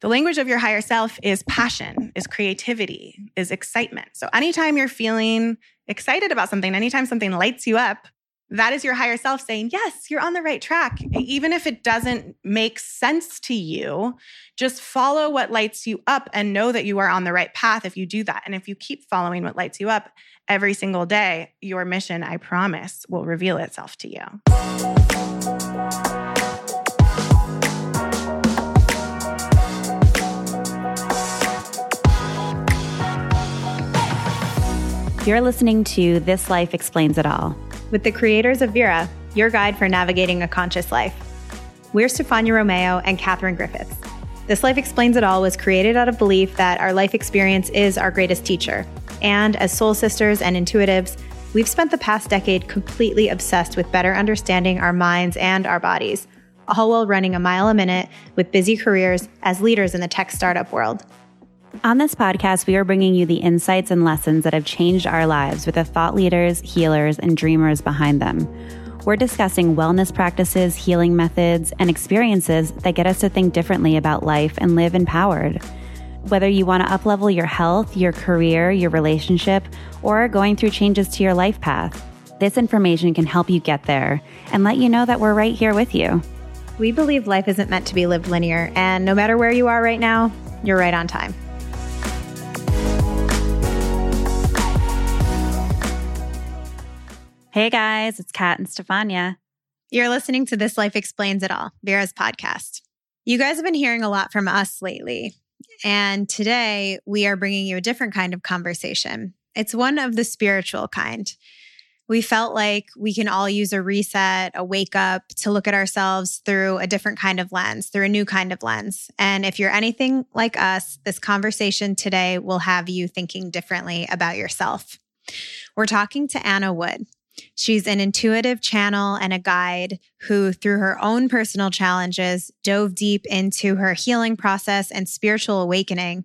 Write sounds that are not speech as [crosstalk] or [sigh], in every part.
The language of your higher self is passion, is creativity, is excitement. So anytime you're feeling excited about something, anytime something lights you up, that is your higher self saying, Yes, you're on the right track. Even if it doesn't make sense to you, just follow what lights you up and know that you are on the right path if you do that. And if you keep following what lights you up every single day, your mission, I promise, will reveal itself to you. You're listening to This Life Explains It All with the creators of Vera, your guide for navigating a conscious life. We're Stefania Romeo and Katherine Griffiths. This Life Explains It All was created out of belief that our life experience is our greatest teacher. And as soul sisters and intuitives, we've spent the past decade completely obsessed with better understanding our minds and our bodies, all while running a mile a minute with busy careers as leaders in the tech startup world. On this podcast, we are bringing you the insights and lessons that have changed our lives with the thought leaders, healers, and dreamers behind them. We're discussing wellness practices, healing methods, and experiences that get us to think differently about life and live empowered. Whether you want to uplevel your health, your career, your relationship, or going through changes to your life path, this information can help you get there and let you know that we're right here with you. We believe life isn't meant to be lived linear, and no matter where you are right now, you're right on time. Hey guys, it's Kat and Stefania. You're listening to This Life Explains It All, Vera's podcast. You guys have been hearing a lot from us lately. And today we are bringing you a different kind of conversation. It's one of the spiritual kind. We felt like we can all use a reset, a wake up to look at ourselves through a different kind of lens, through a new kind of lens. And if you're anything like us, this conversation today will have you thinking differently about yourself. We're talking to Anna Wood. She's an intuitive channel and a guide who, through her own personal challenges, dove deep into her healing process and spiritual awakening,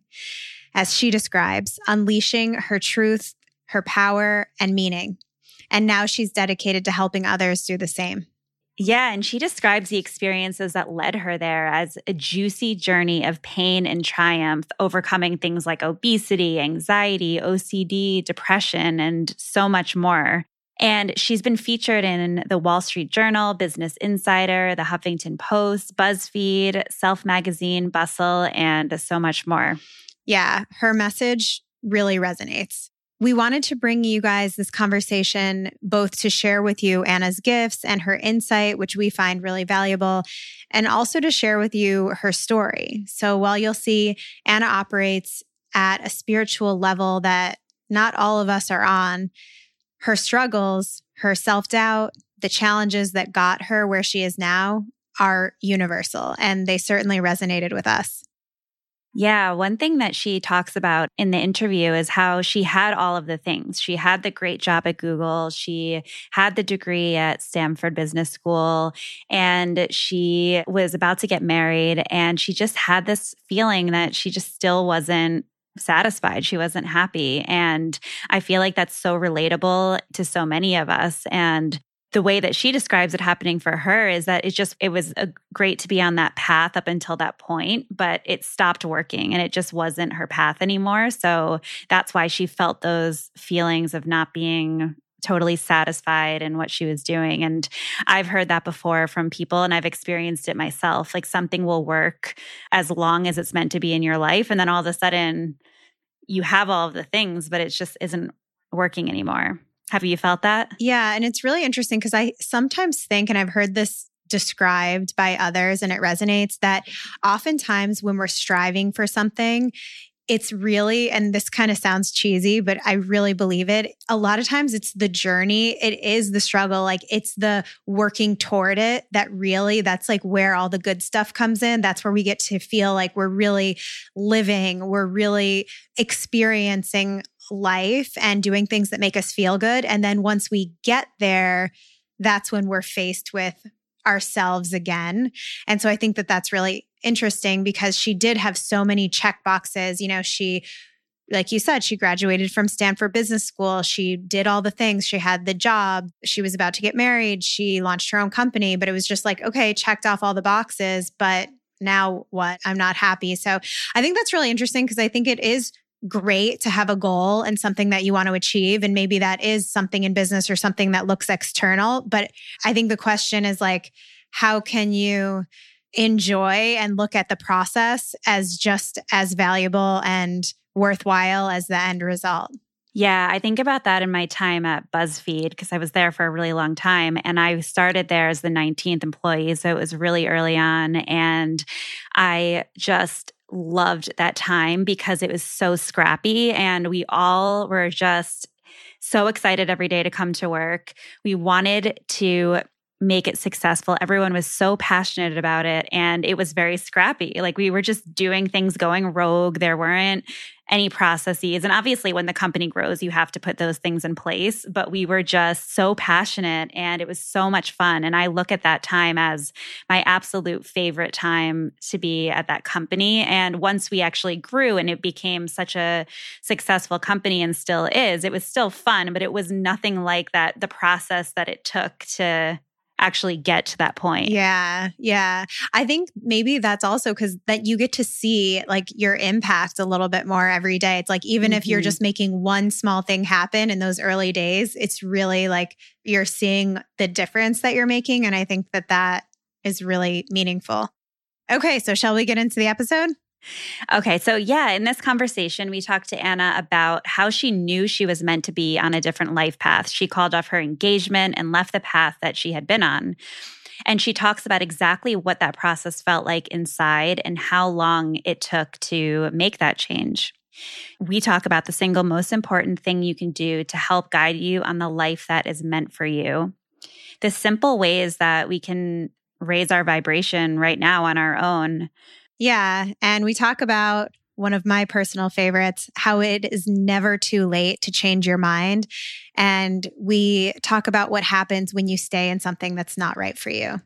as she describes, unleashing her truth, her power, and meaning. And now she's dedicated to helping others do the same. Yeah, and she describes the experiences that led her there as a juicy journey of pain and triumph, overcoming things like obesity, anxiety, OCD, depression, and so much more. And she's been featured in the Wall Street Journal, Business Insider, the Huffington Post, BuzzFeed, Self Magazine, Bustle, and so much more. Yeah, her message really resonates. We wanted to bring you guys this conversation both to share with you Anna's gifts and her insight, which we find really valuable, and also to share with you her story. So while you'll see Anna operates at a spiritual level that not all of us are on, her struggles, her self doubt, the challenges that got her where she is now are universal. And they certainly resonated with us. Yeah, one thing that she talks about in the interview is how she had all of the things. She had the great job at Google, she had the degree at Stanford Business School, and she was about to get married. And she just had this feeling that she just still wasn't satisfied. She wasn't happy. And I feel like that's so relatable to so many of us. And the way that she describes it happening for her is that it's just, it was a, great to be on that path up until that point, but it stopped working and it just wasn't her path anymore. So that's why she felt those feelings of not being totally satisfied in what she was doing. And I've heard that before from people and I've experienced it myself. Like something will work as long as it's meant to be in your life. And then all of a sudden you have all of the things, but it just isn't working anymore. Have you felt that? Yeah. And it's really interesting because I sometimes think, and I've heard this described by others and it resonates that oftentimes when we're striving for something, it's really, and this kind of sounds cheesy, but I really believe it. A lot of times it's the journey, it is the struggle. Like it's the working toward it that really, that's like where all the good stuff comes in. That's where we get to feel like we're really living, we're really experiencing life and doing things that make us feel good. And then once we get there, that's when we're faced with ourselves again. And so I think that that's really interesting because she did have so many check boxes. You know, she like you said, she graduated from Stanford Business School. She did all the things. She had the job. She was about to get married. She launched her own company, but it was just like, okay, checked off all the boxes, but now what? I'm not happy. So I think that's really interesting because I think it is great to have a goal and something that you want to achieve. And maybe that is something in business or something that looks external. But I think the question is like, how can you enjoy and look at the process as just as valuable and worthwhile as the end result? Yeah, I think about that in my time at BuzzFeed because I was there for a really long time. And I started there as the 19th employee. So it was really early on. And I just loved that time because it was so scrappy and we all were just so excited every day to come to work. We wanted to make it successful. Everyone was so passionate about it and it was very scrappy. Like we were just doing things going rogue. There weren't any processes. And obviously, when the company grows, you have to put those things in place. But we were just so passionate and it was so much fun. And I look at that time as my absolute favorite time to be at that company. And once we actually grew and it became such a successful company and still is, it was still fun, but it was nothing like that, the process that it took to actually get to that point. Yeah. Yeah. I think maybe that's also because that you get to see like your impact a little bit more every day. It's like even mm-hmm. if you're mm-hmm. just making one small thing happen in those early days, it's really like you're seeing the difference that you're making. And I think that that is really meaningful. Okay. So shall we get into the episode? Okay, so yeah, in this conversation, we talked to Anna about how she knew she was meant to be on a different life path. She called off her engagement and left the path that she had been on. And she talks about exactly what that process felt like inside and how long it took to make that change. We talk about the single most important thing you can do to help guide you on the life that is meant for you. The simple ways that we can raise our vibration right now on our own yeah. And we talk about one of my personal favorites, how it is never too late to change your mind. And we talk about what happens when you stay in something that's not right for you,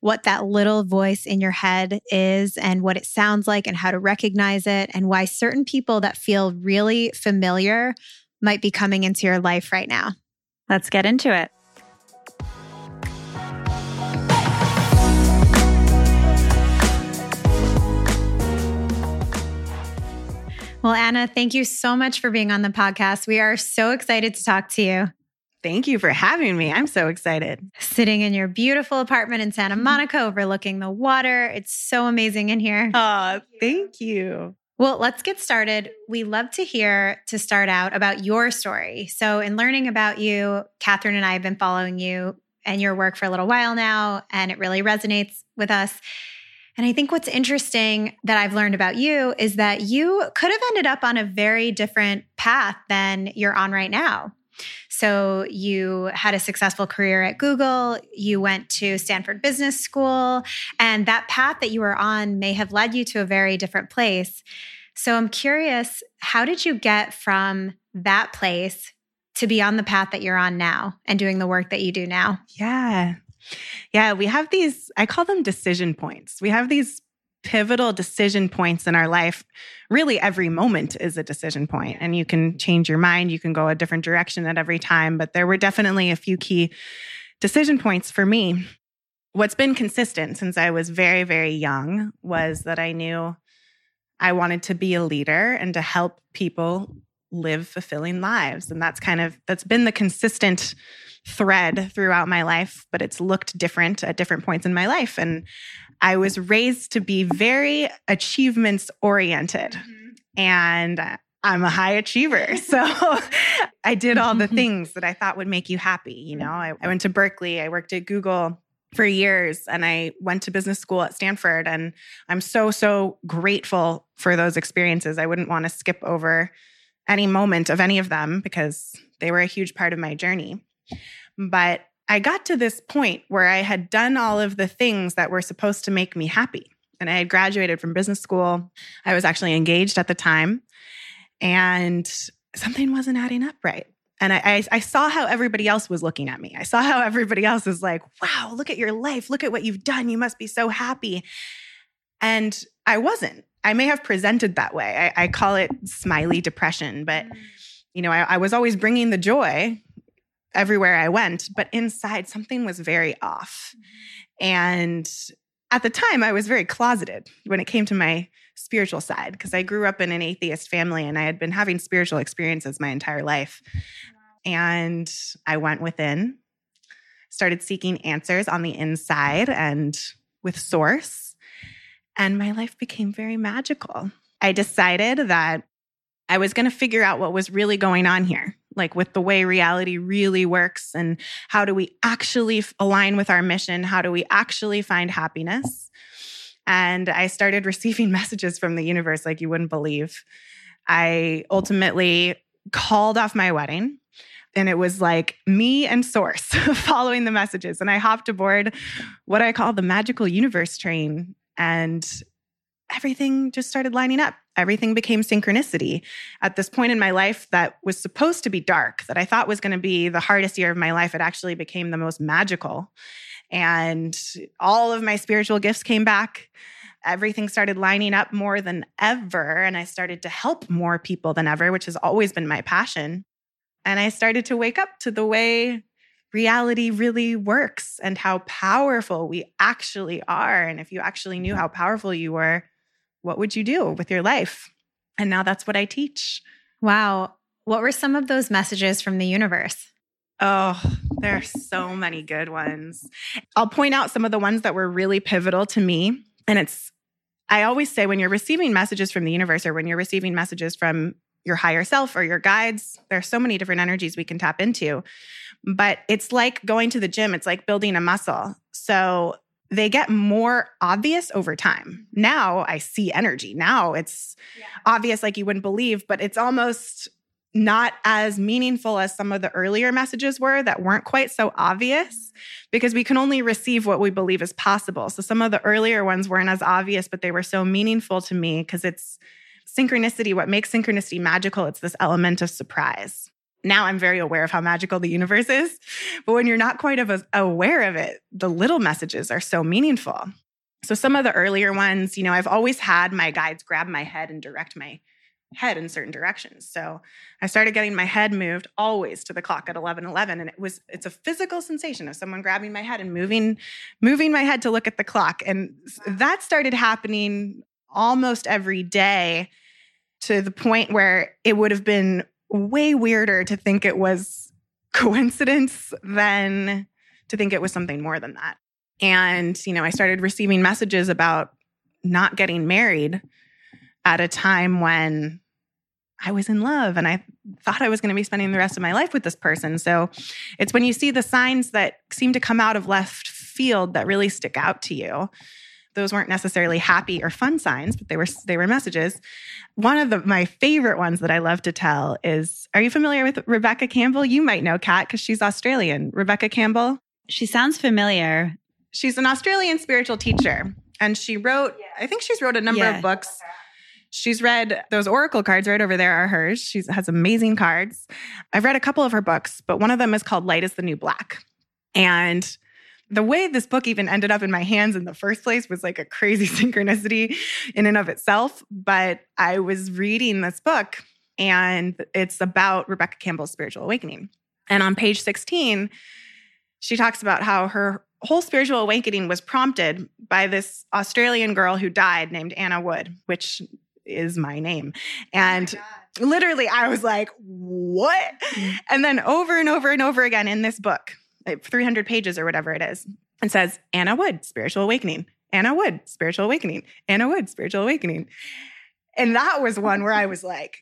what that little voice in your head is, and what it sounds like, and how to recognize it, and why certain people that feel really familiar might be coming into your life right now. Let's get into it. Well, Anna, thank you so much for being on the podcast. We are so excited to talk to you. Thank you for having me. I'm so excited. Sitting in your beautiful apartment in Santa mm-hmm. Monica overlooking the water. It's so amazing in here. Oh, thank you. Well, let's get started. We love to hear to start out about your story. So, in learning about you, Catherine and I have been following you and your work for a little while now, and it really resonates with us. And I think what's interesting that I've learned about you is that you could have ended up on a very different path than you're on right now. So, you had a successful career at Google, you went to Stanford Business School, and that path that you were on may have led you to a very different place. So, I'm curious, how did you get from that place to be on the path that you're on now and doing the work that you do now? Yeah. Yeah, we have these, I call them decision points. We have these pivotal decision points in our life. Really, every moment is a decision point, and you can change your mind. You can go a different direction at every time. But there were definitely a few key decision points for me. What's been consistent since I was very, very young was that I knew I wanted to be a leader and to help people live fulfilling lives. And that's kind of that's been the consistent thread throughout my life, but it's looked different at different points in my life. And I was raised to be very achievements oriented. Mm-hmm. And I'm a high achiever. [laughs] So [laughs] I did all the things that I thought would make you happy. You know, I, I went to Berkeley, I worked at Google for years and I went to business school at Stanford. And I'm so, so grateful for those experiences. I wouldn't want to skip over any moment of any of them because they were a huge part of my journey. But I got to this point where I had done all of the things that were supposed to make me happy. And I had graduated from business school. I was actually engaged at the time. And something wasn't adding up right. And I, I, I, saw how everybody else was looking at me. I saw how everybody else was like, wow, look at your life. Look at what you've done. You must be so happy. And I wasn't. I may have presented that way. I, I call it smiley depression, but mm. you know, I, I was always bringing the joy everywhere I went, but inside something was very off. And at the time, I was very closeted when it came to my spiritual side because I grew up in an atheist family and I had been having spiritual experiences my entire life. And I went within, started seeking answers on the inside and with source. And my life became very magical. I decided that I was going to figure out what was really going on here, like with the way reality really works and how do we actually align with our mission? How do we actually find happiness? And I started [laughs] receiving messages from the universe like you wouldn't believe. I ultimately called off my wedding and it was like me and source [laughs] following the messages and i hopped aboard what i call the magical universe train and everything just started lining up. Everything became synchronicity. At this point in my life that was supposed to be dark that i thought was going to be the hardest year of my life it actually became the most magical. And all of my spiritual gifts came back. Everything started lining up more than ever and i started to help more people than ever which has always been my passion. And I started to wake up to the way reality really works and how powerful we actually are. And if you actually knew how powerful you were, what would you do with your life? And now that's what I teach. Wow. What were some of those messages from the universe? Oh, there are so many good ones. I'll point out some of the ones that were really pivotal to me. And it's, I always say when you're receiving messages from the universe or when you're receiving messages from your higher self or your guides. There are so many different energies we can tap into. But it's like going to the gym, it's like building a muscle. So they get more obvious over time. Now I see energy. Now it's yeah. obvious like you wouldn't believe, but it's almost not as meaningful as some of the earlier messages were that weren't quite so obvious mm-hmm. because we can only receive what we believe is possible. So some of the earlier ones weren't as obvious, but they were so meaningful to me because it's synchronicity, what makes synchronicity magical, it's this element of surprise. Now I'm very aware of how magical the universe is. But when you're not quite of aware of it, the little messages are so meaningful. So some of the earlier ones, you know, I've always had my guides grab my head and direct my head in certain directions. So I started getting my head moved always to the clock at 11 11 and it was it's a physical sensation of someone grabbing my head and moving moving my head to look at the clock and that started happening almost every day to the point where it would have been way weirder to think it was coincidence than to think it was something more than that. And, you know, I started receiving messages about not getting married at a time when I was in love and I thought I was going to be spending the rest of my life with this person. So it's when you see the signs that seem to come out of left field that really stick out to you those weren't necessarily happy or fun signs, but they were they were messages. One of the my favorite ones that I love to tell is Are you familiar with Rebecca Campbell? You might know Kat because she's Australian. Rebecca Campbell. She sounds familiar. She's an Australian spiritual teacher. And she wrote, I think she's wrote a number yeah. of books. She's read those oracle cards right over there are hers. She has amazing cards. I've read a couple of her books, but one of them is called Light is the New Black. And the way this book even ended up in my hands in the first place was like a crazy [laughs] synchronicity in and of itself. But I was reading this book and it's about Rebecca Campbell's spiritual awakening. And on page 16, she talks about how her whole spiritual awakening was prompted by this Australian girl who died named Anna Wood, which is my name. And oh literally, I was like, what? Mm. And then over and over and over again in this book, 300 pages or whatever it is, and says Anna Wood, Spiritual Awakening. Anna Wood, Spiritual Awakening. Anna Wood, Spiritual Awakening. And that was one where I was like,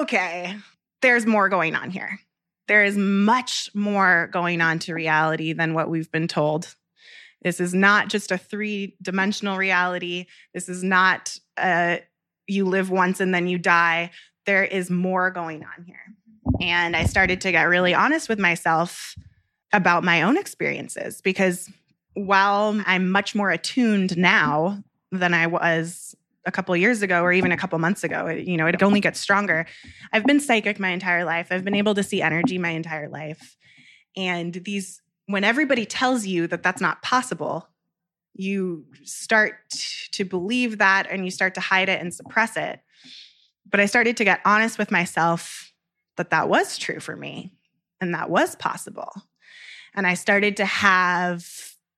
okay, there's more going on here. There is much more going on to reality than what we've been told. This is not just a three dimensional reality. This is not a you live once and then you die. There is more going on here. And I started to get really honest with myself about my own experiences because while I'm much more attuned now than I was a couple years ago or even a couple months ago, it, you know, it only gets stronger. I've been psychic my entire life. I've been able to see energy my entire life. And these when everybody tells you that that's not possible, you start to believe that and you start to hide it and suppress it. But I started to get honest with myself that that was true for me and that was possible. And I started to have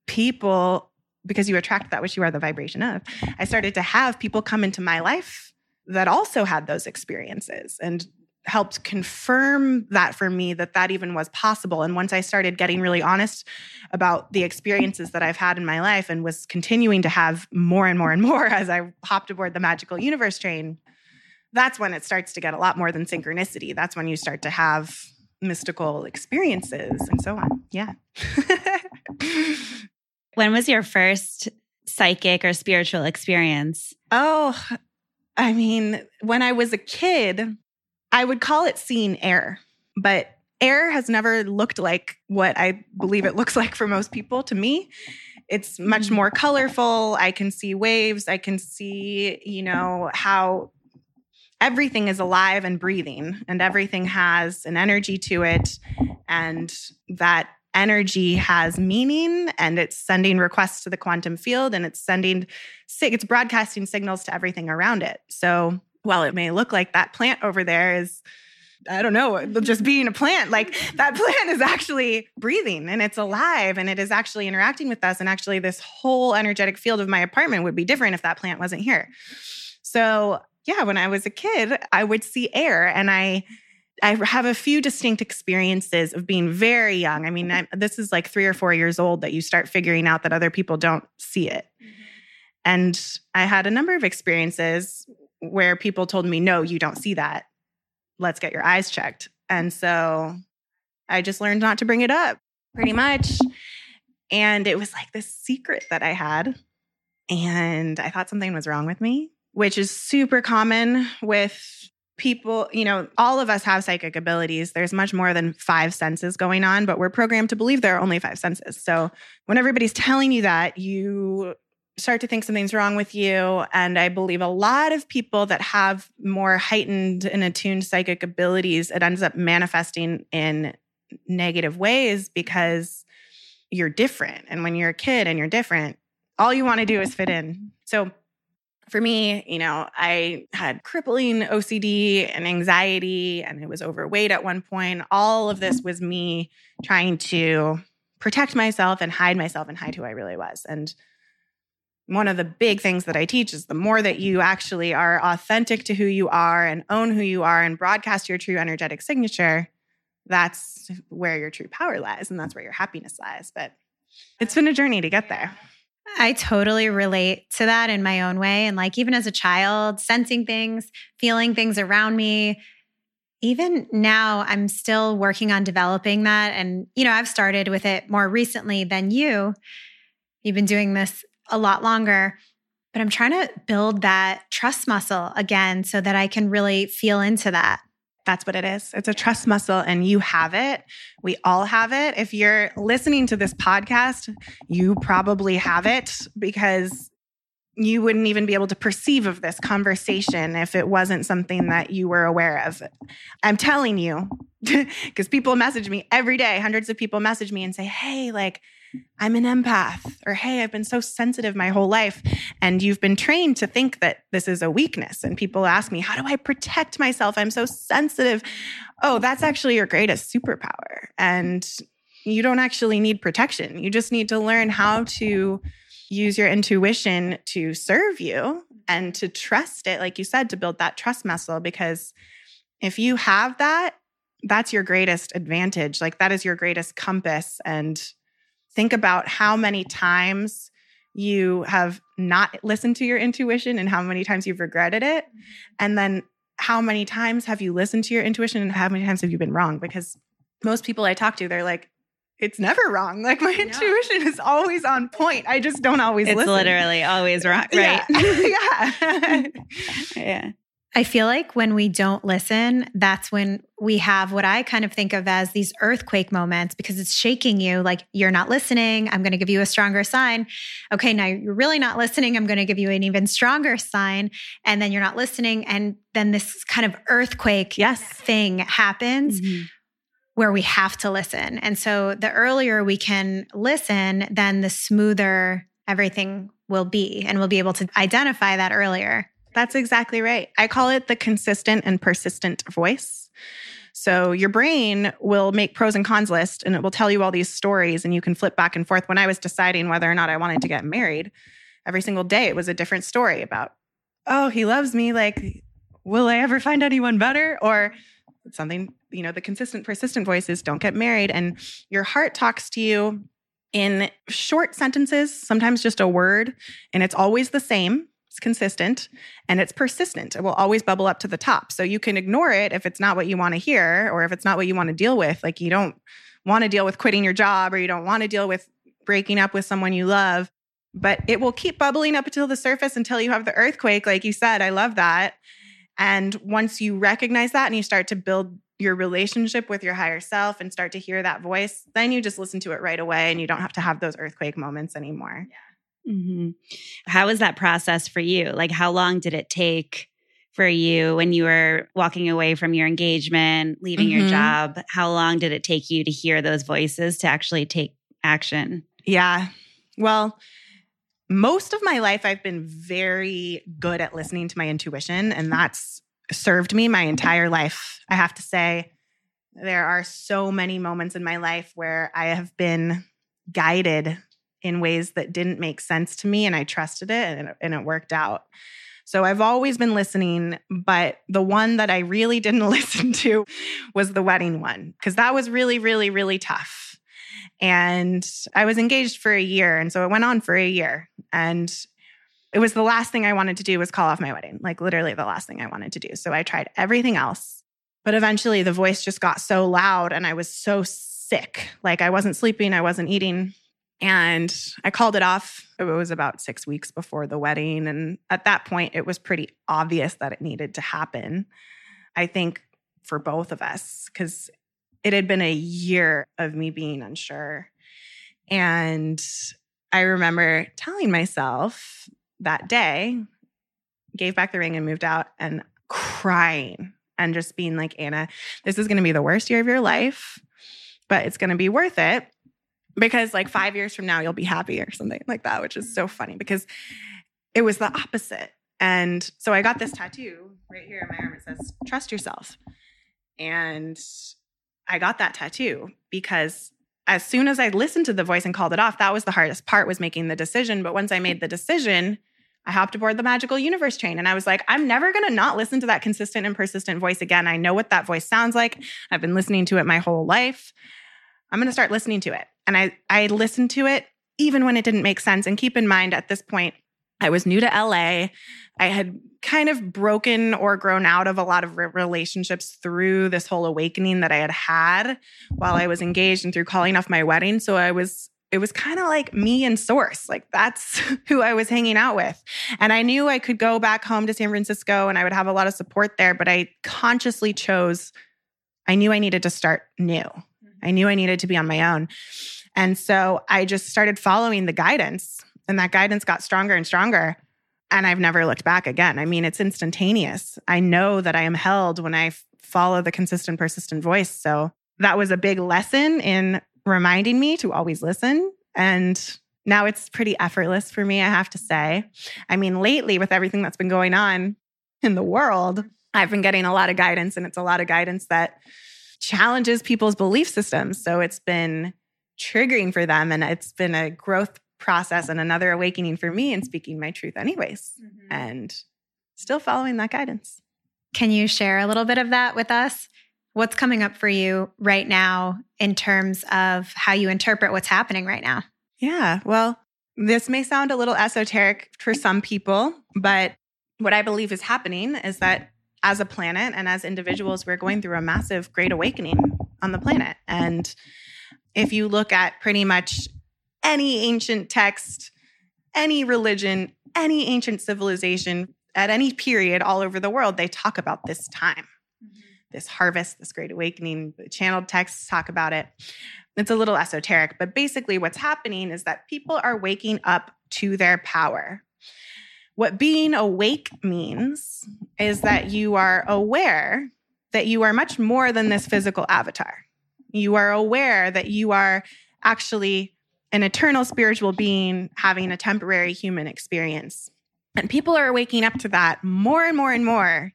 people because you attract that which you are the vibration of. I started to have people come into my life that also had those experiences and helped confirm that for me that that even was possible and once i started getting really honest about the experiences that i've had in my life and was continuing to have more and more and more [laughs] as i hopped aboard the magical universe train that's when it starts to get a lot more than synchronicity that's when you start to have mystical experiences and so on yeah [laughs] when was your first psychic or spiritual experience oh i mean when i was a kid I would call it seeing air, but air has never looked like what I believe it looks [laughs] like for most people to me. It's much mm-hmm. more colorful. I can see waves. I can see, you know, how everything is alive and breathing and everything has an energy to it. And that energy has meaning and it's sending requests to the quantum field and it's sending, it's broadcasting signals to everything around it. So while it may look like that plant over there is I don't know, just being a plant. Like that plant is actually breathing and it's alive and it is actually interacting with us. And actually, this whole energetic field of my apartment would be different if that plant wasn't here. So, yeah, when I was a kid, I would see air and I. I have a few distinct experiences of being very young. I mean, I'm, this is like three or four years old that you start figuring out that other people don't see it. Mm-hmm. And I had a number of experiences where people told me, no, you don't see that. Let's get your eyes checked. And so I just learned not to bring it up pretty much. And it was like this secret that I had. And I thought something was wrong with me, which is super common with people. You know, all of us have psychic abilities. There's much more than five senses going on, but we're programmed to believe there are only five senses. So when everybody's telling you that, you start to think something's wrong with you. And I believe a lot of people that have more heightened and attuned psychic abilities, it ends up manifesting in negative ways because you're different. And when you're a kid and you're different, all you want to do is fit in. So for me, you know, I had crippling OCD and anxiety, and I was overweight at one point. All of this was me trying to protect myself and hide myself and hide who I really was. And one of the big things that I teach is the more that you actually are authentic to who you are and own who you are and broadcast your true energetic signature, that's where your true power lies and that's where your happiness lies. But it's been a journey to get there. I totally relate to that in my own way. And like, even as a child, sensing things, feeling things around me, even now, I'm still working on developing that. And, you know, I've started with it more recently than you. You've been doing this a lot longer. But I'm trying to build that trust muscle again so that I can really feel into that. That's what it is. It's a trust muscle, and you have it. We all have it. If you're listening to this podcast, you probably have it because you wouldn't even be able to perceive of this conversation if it wasn't something that you were aware of. I'm telling you, [laughs] because people message me every day, hundreds of people message me and say, Hey, like, I'm an empath, or hey, I've been so sensitive my whole life. And you've been trained to think that this is a weakness. And people ask me, how do I protect myself? I'm so sensitive. Oh, that's actually your greatest superpower. And you don't actually need protection. You just need to learn how to use your intuition to serve you and to trust it, like you said, to build that trust muscle. Because if you have that, that's your greatest advantage. Like that is your greatest compass. And think about how many times you have not listened to your intuition and how many times you've regretted it. Mm-hmm. And then how many times have you listened to your intuition and how many times have you been wrong? Because most people I talk to, they're like, it's never wrong. Like my intuition is always on point. I just don't always it's listen. literally always wrong. [laughs] Right. Yeah. [laughs] [laughs] yeah. yeah. I feel like when we don't listen, that's when we have what I kind of think of as these earthquake moments because it's shaking you like you're not listening. I'm going to give you a stronger sign. Okay, now you're really not listening. I'm going to give you an even stronger sign. And then you're not listening. And then this kind of earthquake yes. thing happens. Mm-hmm. Where we have to listen. And so the earlier we can listen, then the smoother everything will be. And we'll be able to identify that earlier. That's exactly right. I call it the consistent and persistent voice. So your brain will make pros and cons list and it will tell you all these stories and you can flip back and forth. When I was deciding whether or not I wanted to get married, every single day it was a different story about, oh, he loves me. Like, will I ever find anyone better? Or something, you know, the consistent, persistent voices don't get married. And your heart talks to you in short sentences, sometimes just a word, and it's always the same. It's consistent and it's persistent. It will always bubble up to the top. So you can ignore it if it's not what you want to hear or if it's not what you want to deal with. Like you don't want to deal with quitting your job or you don't want to deal with breaking up with someone you love, but it will keep bubbling up until the surface until you have the earthquake. Like you said, I love that. And once you recognize that and you start to build your relationship with your higher self and start to hear that voice, then you just listen to it right away and you don't have to have those earthquake moments anymore. Yeah. Mm-hmm. How was that process for you? Like, how long did it take for you when you were walking away from your engagement, leaving mm-hmm. your job? How long did it take you to hear those voices to actually take action? Yeah. Well, most of my life, I've been very good at listening to my intuition, and that's served me my entire life. I have to say, there are so many moments in my life where I have been guided in ways that didn't make sense to me, and I trusted it and it, and it worked out. So I've always been listening, but the one that I really [laughs] didn't listen to was the wedding one, because that was really, really, really tough and I was engaged for a year. And so it went on for a year. And it was the last thing I wanted to do was call off my wedding, like literally the last thing I wanted to do. So I tried everything else. But eventually the voice just got so loud and I was so sick. Like I wasn't sleeping, I wasn't eating. And I called it off. It was about six weeks before the wedding. And at that point, it was pretty obvious that it needed to happen. I think for both of us, because it had been a year of me being unsure. And I remember telling myself that day, gave back the ring and moved out and crying and just being like, Anna, this is going to be the worst year of your life, but it's going to be worth it because like five years from now, you'll be happy or something like that, which is so funny because it was the opposite. And so I got this tattoo right here in my arm. It says, trust yourself. And I got that tattoo because as soon as I listened to the voice and called it off, that was the hardest part was making the decision. But once I made the decision, I hopped aboard the magical universe train and I was like, I'm never going to not listen to that consistent and persistent voice again. I know what that voice sounds like. I've been listening to it my whole life. I'm going to start listening to it. And I I listened to it even when it didn't make sense. And keep in mind at this point, I was new to LA. I had kind of broken or grown out of a lot of relationships through this whole awakening that I had had while I was engaged and through calling off my wedding. So I was it was kind of like me and source like that's [laughs] who i was hanging out with and i knew i could go back home to san francisco and i would have a lot of support there but i consciously chose i knew i needed to start new i knew i needed to be on my own and so i just started following the guidance and that guidance got stronger and stronger and I've never looked back again. I mean, it's instantaneous. I know that I am held when I f- follow the consistent, persistent voice. So that was a big lesson in reminding me to always listen. And now it's pretty effortless for me, I have to say. I mean, lately, with everything that's been going on in the world, I've been getting a lot of guidance, and it's a lot of guidance that challenges people's belief systems. So it's been triggering for them, and it's been a growth process and another awakening for me in speaking my truth, anyways, mm-hmm. and still following that guidance. Can you share a little bit of that with us? What's coming up for you right now in terms of how you interpret what's happening right now? Yeah, well, this may sound a little esoteric for some people, but what I believe is happening is that as a planet and as individuals, we're going through a massive great awakening on the planet. And if you look at pretty much any ancient text, any religion, any ancient civilization at any period all over the world, they talk about this time, mm-hmm. this harvest, this great awakening. The channeled texts talk about it. It's a little esoteric, but basically, what's happening is that people are waking up to their power. What being awake means is that you are aware that you are much more than this physical avatar. You are aware that you are actually an eternal spiritual being having a temporary human experience. And people are waking up to that more and more and more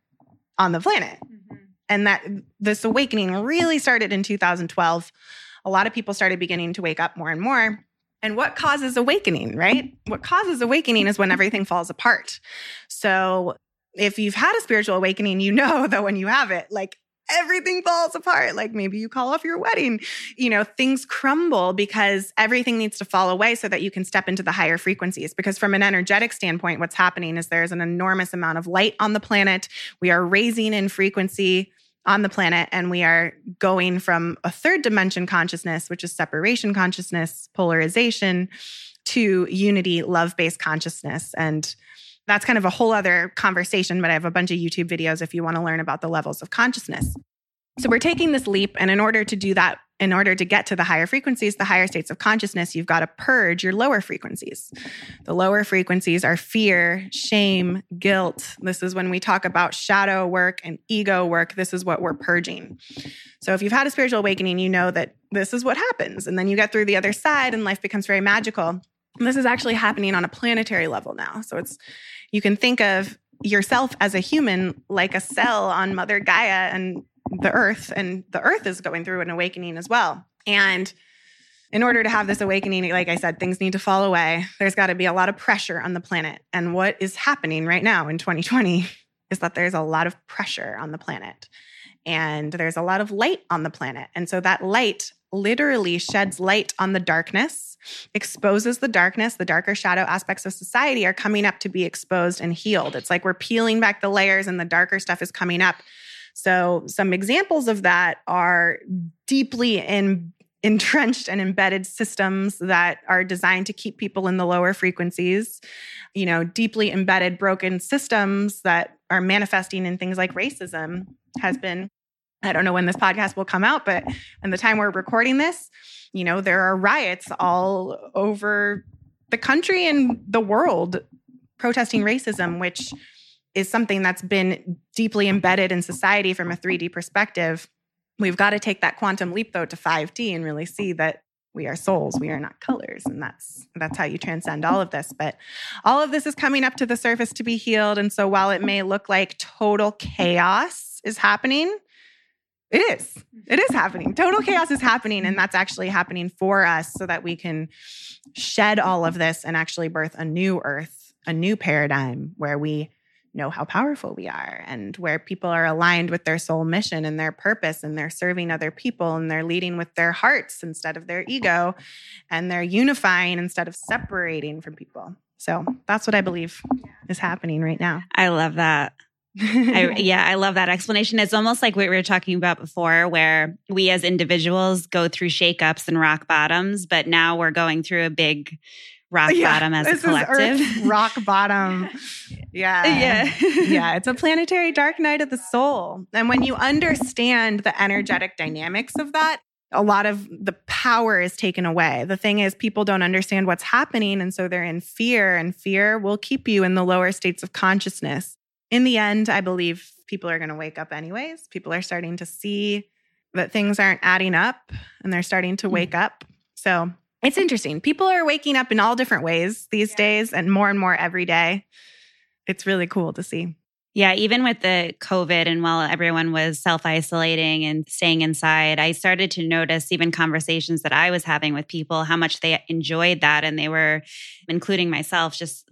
on the planet. Mm-hmm. And that this awakening really started in 2012. A lot of people started beginning to wake up more and more. And what causes awakening, right? What causes awakening is when everything falls apart. So if you've had a spiritual awakening, you know [laughs] that when you have it, like everything falls apart. Like maybe you call off your wedding, you know, things crumble because everything needs to fall away so that you can step into the higher frequencies. Because from an energetic standpoint, what's happening is there's an enormous amount of light on the planet. We are raising in frequency on the planet and we are going from a third dimension consciousness, which is separation consciousness, polarization, to unity, love based consciousness. And that's kind of a whole other conversation, but I have a bunch of YouTube videos if you want to learn about the levels of consciousness. So we're taking this leap. And in order to do that, in order to get to the higher frequencies, the higher states of consciousness, you've got to purge your lower frequencies. The lower frequencies are fear, shame, guilt. This is when we talk about shadow work and ego work. This is what we're purging. So if you've had a spiritual awakening, you know that this is what happens. And then you get through the other side and life becomes very magical. And this is actually happening on a planetary level now. So it's you can think of yourself as a human like a cell on Mother Gaia and the earth, and the earth is going through an awakening as well. And in order to have this awakening, like I said, things need to fall away. There's got to be a lot of pressure on the planet. And what is happening right now in 2020 is that there's a lot of pressure on the planet and there's a lot of light on the planet. And so that light literally sheds light on the darkness, exposes the darkness. The darker shadow aspects of society are coming up to be exposed and healed. It's like we're peeling back the layers and the darker stuff is coming up. So, some examples of that are deeply in, entrenched and embedded systems that are designed to keep people in the lower frequencies, you know, deeply embedded broken systems that are manifesting in things like racism has been I don't know when this podcast will come out, but in the time we're recording this, you know, there are riots all over the country and the world protesting racism, which is something that's been deeply embedded in society from a 3D perspective. We've got to take that quantum leap though to 5D and really see that we are souls, we are not colors, and that's that's how you transcend all of this. But all of this is coming up to the surface to be healed, and so while it may look like total chaos is happening, it is. It is happening. Total chaos is happening. And that's actually happening for us so that we can shed all of this and actually birth a new earth, a new paradigm where we know how powerful we are and where people are aligned with their soul mission and their purpose and they're serving other people and they're leading with their hearts instead of their ego and they're unifying instead of separating from people. So that's what I believe is happening right now. I love that. I, [laughs] yeah, I love that explanation. It's almost like what we were talking about before, where we as individuals go through shakeups and rock bottoms, but now we're going through a big rock yeah, bottom as a collective. rock bottom. [laughs] Yeah. Yeah. yeah. [laughs] It's a planetary dark night of the soul. And when you understand the energetic dynamics of that, a lot of the power is taken away. The thing is, people don't understand what's happening. And so they're in fear, and fear will keep you in the lower states of consciousness in the end, I believe people are going to wake up anyways. People are starting to see that things aren't adding up and they're starting to wake mm-hmm. up. So it's interesting. People are waking up in all different ways these yeah. days and more and more every day. It's really cool to see. Yeah, even with the COVID and while everyone was self isolating and staying inside, I started to notice even conversations that I was having with people, how much they enjoyed that. And they were, including myself, just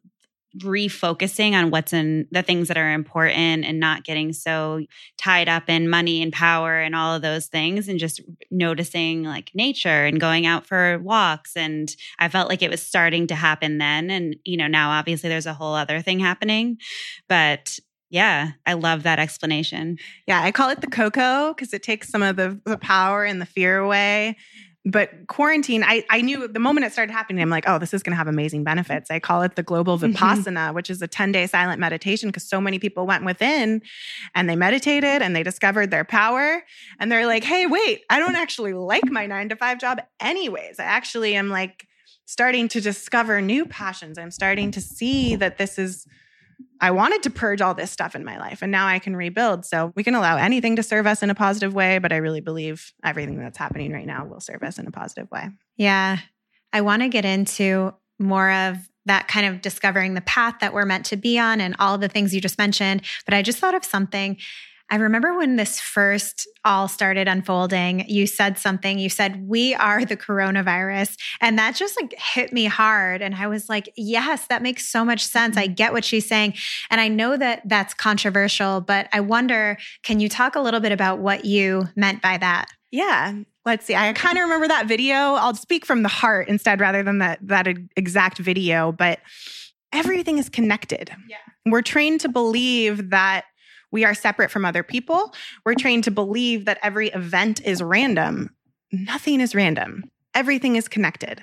refocusing on what's in the things that are important and not getting so tied up in money and power and all of those things and just noticing like nature and going out for walks. And I felt like it was starting to happen then. And you know now obviously there's a whole other thing happening. But yeah, I love that explanation. Yeah, I call it the cocoa because it takes some of the, the power and the fear away but quarantine, I, I knew the moment it started happening, I'm like, oh, this is going to have amazing benefits. I call it the global mm-hmm. vipassana, which is a 10 day silent meditation because so many people went within and they meditated and they discovered their power. And they're like, hey, wait, I don't actually like my nine to five job anyways. I actually am like starting to discover new passions. I'm starting to see that this is I wanted to purge all this stuff in my life and now I can rebuild. So we can allow anything to serve us in a positive way, but I really believe everything that's happening right now will serve us in a positive way. Yeah. I want to get into more of that kind of discovering the path that we're meant to be on and all the things you just mentioned. But I just thought of something. I remember when this first all started unfolding, you said something. You said, We are the coronavirus. And that just like hit me hard. And I was like, Yes, that makes so much sense. I mm-hmm. get what she's saying. And I know that that's controversial, but I wonder can you talk a little bit about what you meant by that? Yeah. Let's see. I kind of remember that video. I'll speak from the heart instead rather than that that exact video, but everything is connected. Yeah. We're trained to believe that we are separate from other people. We're trained to believe that every event is random. Nothing is random. Everything is connected.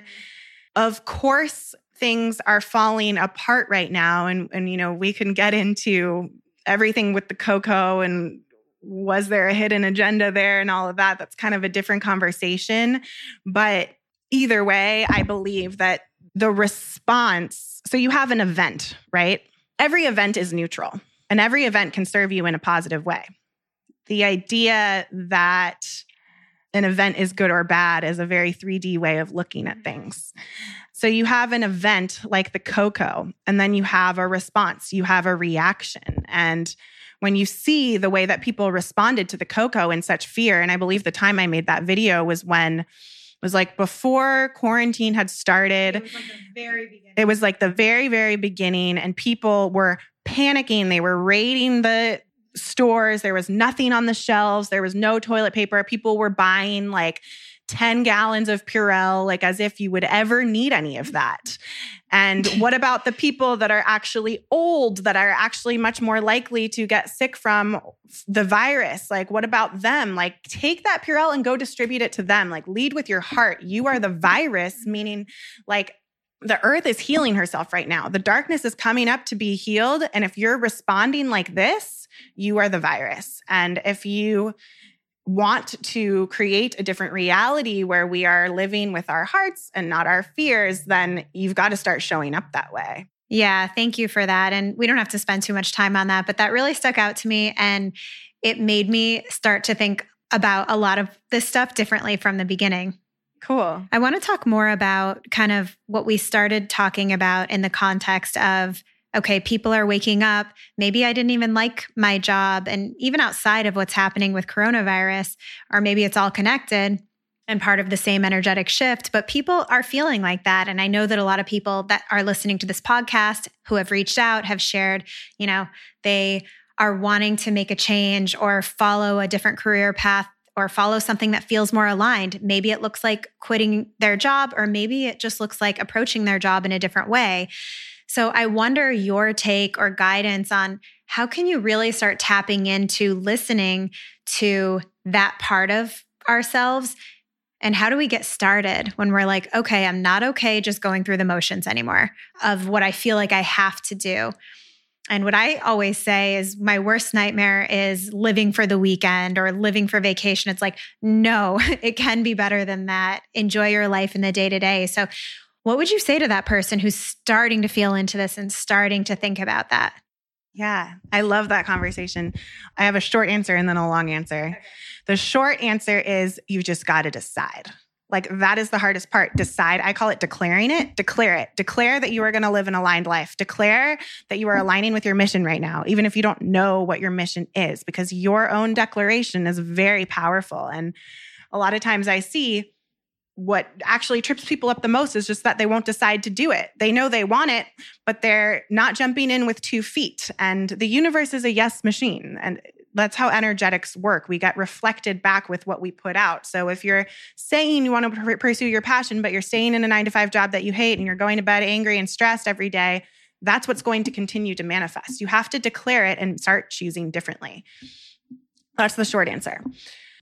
Of course, things are falling apart right now and and you know, we can get into everything with the corona and was there a hidden agenda there and all of that. That's kind of a different conversation, but either way, I believe that the response, so you have an event, right? Every event is neutral and every event can serve you in a positive way. The idea that an event is good or bad is a very 3D way of looking at things. So you have an event like the corona, and then you have a response, you have a reaction. And when you see the way that people responded to the corona in such fear, and I believe the time I made that video was when it was like before quarantine had started. It was like the very beginning. It was like the very, very beginning, and people were panicking. They were raiding the stores. There was nothing on the shelves. There was no toilet paper. People were buying like 10 gallons of Purell, like as if you would ever need any of that. And [laughs] what about the people that are actually old, that are actually much more likely to get sick from the virus? Like, what about them? Like, take that Purell and go distribute it to them. Like, lead with your heart. You are the virus, meaning, like, the earth is healing herself right now. The darkness is coming up to be healed. And if you're responding like this, you are the virus. And if you want to create a different reality where we are living with our hearts and not our fears, then you've got to start showing up that way. Yeah, thank you for that. And we don't have to spend too much time on that, but that really stuck out to me. And it made me start to think about a lot of this stuff differently from the beginning. Cool. I want to talk more about kind of what we started talking about in the context of okay, people are waking up. Maybe I didn't even like my job. And even outside of what's happening with coronavirus, or maybe it's all connected and part of the same energetic shift, but people are feeling like that. And I know that a lot of people that are listening to this podcast who have reached out have shared, you know, they are wanting to make a change or follow a different career path or follow something that feels more aligned. Maybe it looks like quitting their job, or maybe it just looks like approaching their job in a different way. So I wonder your take or guidance on how can you really start tapping into listening to that part of ourselves and how do we get started when we're like, okay, I'm not okay just going through the motions anymore of what I feel like I have to do? And what I always say is my worst nightmare is living for the weekend or living for vacation. It's like, no, [laughs] it can be better than that. Enjoy your life in the day to day. So, what would you say to that person who's starting to feel into this and starting to think about that? Yeah, I love that conversation. I have a short answer and then a long answer. Okay. The short answer is you just got to decide. Like that is the hardest part. Decide. I call it declaring it. Declare it. Declare that you are going to live an aligned life. Declare that you are aligning with your mission right now, even if you don't know what your mission is, because your own declaration is very powerful. And a lot of times I see what actually trips people up the most is just that they won't decide to do it. They know they want it, but they're not jumping in with two feet. And the universe is a yes machine. And that's how energetics work. We get reflected back with what we put out. So if you're saying you want to pursue your passion, but you're staying in a nine to five job that you hate and you're going to bed angry and stressed every day, that's what's going to continue to manifest. You have to declare it and start choosing differently. That's the short answer.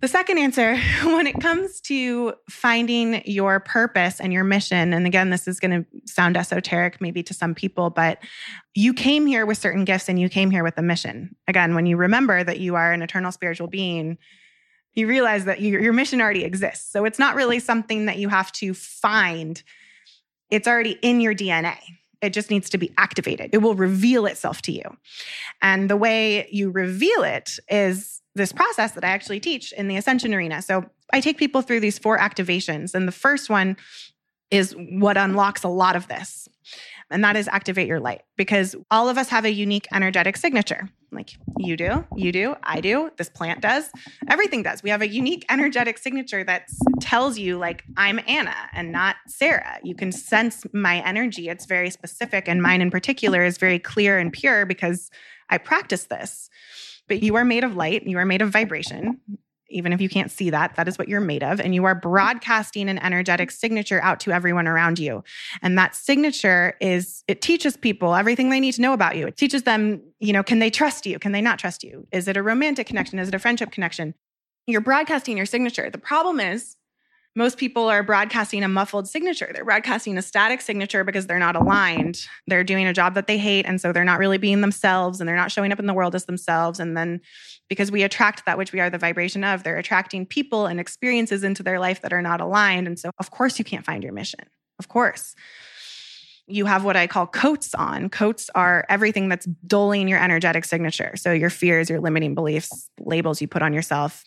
The second answer, [laughs] when it comes to finding your purpose and your mission, and again, this is going to sound esoteric maybe to some people, but you came here with certain gifts and you came here with a mission. Again, when you remember that you are an eternal spiritual being, you realize that your, your mission already exists. So it's not really something that you have to find, it's already in your DNA. It just needs to be activated. It will reveal itself to you. And the way you reveal it is this process that I actually teach in the Ascension Arena. So I take people through these four activations. And the first one is what unlocks a lot of this. And that is activate your light because all of us have a unique energetic signature. Like you do, you do, I do, this plant does, everything does. We have a unique energetic signature that tells you, like, I'm Anna and not Sarah. You can sense my energy. It's very specific, and mine in particular is very clear and pure because I practice this. But you are made of light, you are made of vibration even if you can't see that, that is what you're made of. And you are broadcasting an energetic signature out to everyone around you. And that signature is, it teaches people everything they need to know about you. It teaches them, you know, can they trust you? Can they not trust you? Is it a romantic connection? Is it a friendship connection? You're broadcasting your signature. The problem is, most people are broadcasting a muffled signature. They're broadcasting a static signature because they're not aligned. They're doing a job that they hate. And so they're not really being themselves and they're not showing up in the world as themselves. And then because we attract that which we are the vibration of, they're attracting people and experiences into their life that are not aligned. And so, of course, you can't find your mission. Of course. You have what I call coats on. Coats are everything that's dulling your energetic signature. So, your fears, your limiting beliefs, labels you put on yourself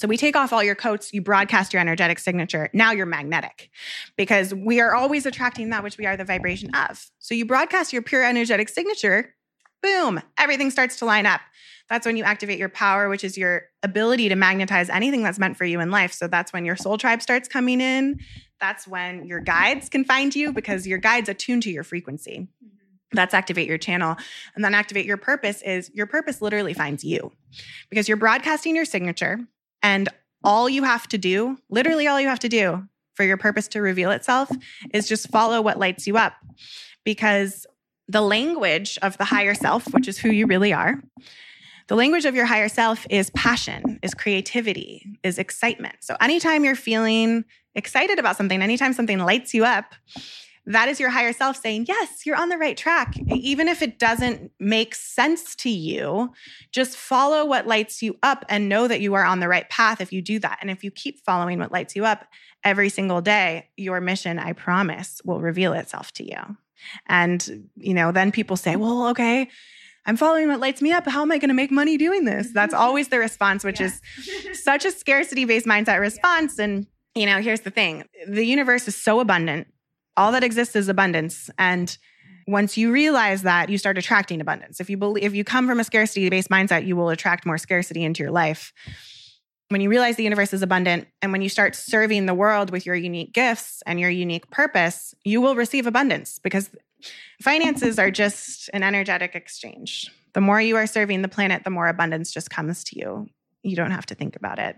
so we take off all your coats, you broadcast your energetic signature. Now you're magnetic because we are always attracting that which we are the vibration of. So you broadcast your pure energetic signature, boom, everything starts to line up. That's when you activate your power, which is your ability to magnetize anything that's meant for you in life. So that's when your soul tribe starts coming in. That's when your guides can find you because your guides attune to your frequency. Mm-hmm. That's activate your channel. And then activate your purpose is your purpose literally finds you because you're broadcasting your signature and all you have to do, literally all you have to do for your purpose to reveal itself is just follow what lights you up. Because the language of the higher self, which is who you really are, the language of your higher self is passion, is creativity, is excitement. So anytime you're feeling excited about something, anytime something lights you up, that is your higher self saying, Yes, you're on the right track. Even if it doesn't make sense to you, just follow what lights you up and know that you are on the right path if you do that. And if you keep following what lights you up every single day, your mission, I promise, will reveal itself to you. And, you know, then people say, mm-hmm. Well, okay. I'm following what lights me up. How am I going to make money doing this? [laughs] That's always the response, which yeah. is such a scarcity based mindset response. And, you know, here's the thing the universe is so abundant all that exists is abundance. And once you realize that, you start attracting abundance. If you believe, if you come from a scarcity based mindset, you will attract more scarcity into your life. When you realize the universe is abundant and when you start serving the world with your unique gifts and your unique purpose, you will receive abundance because finances are just an energetic exchange. The more you are serving the planet, the more abundance just comes to you. You don't have to think about it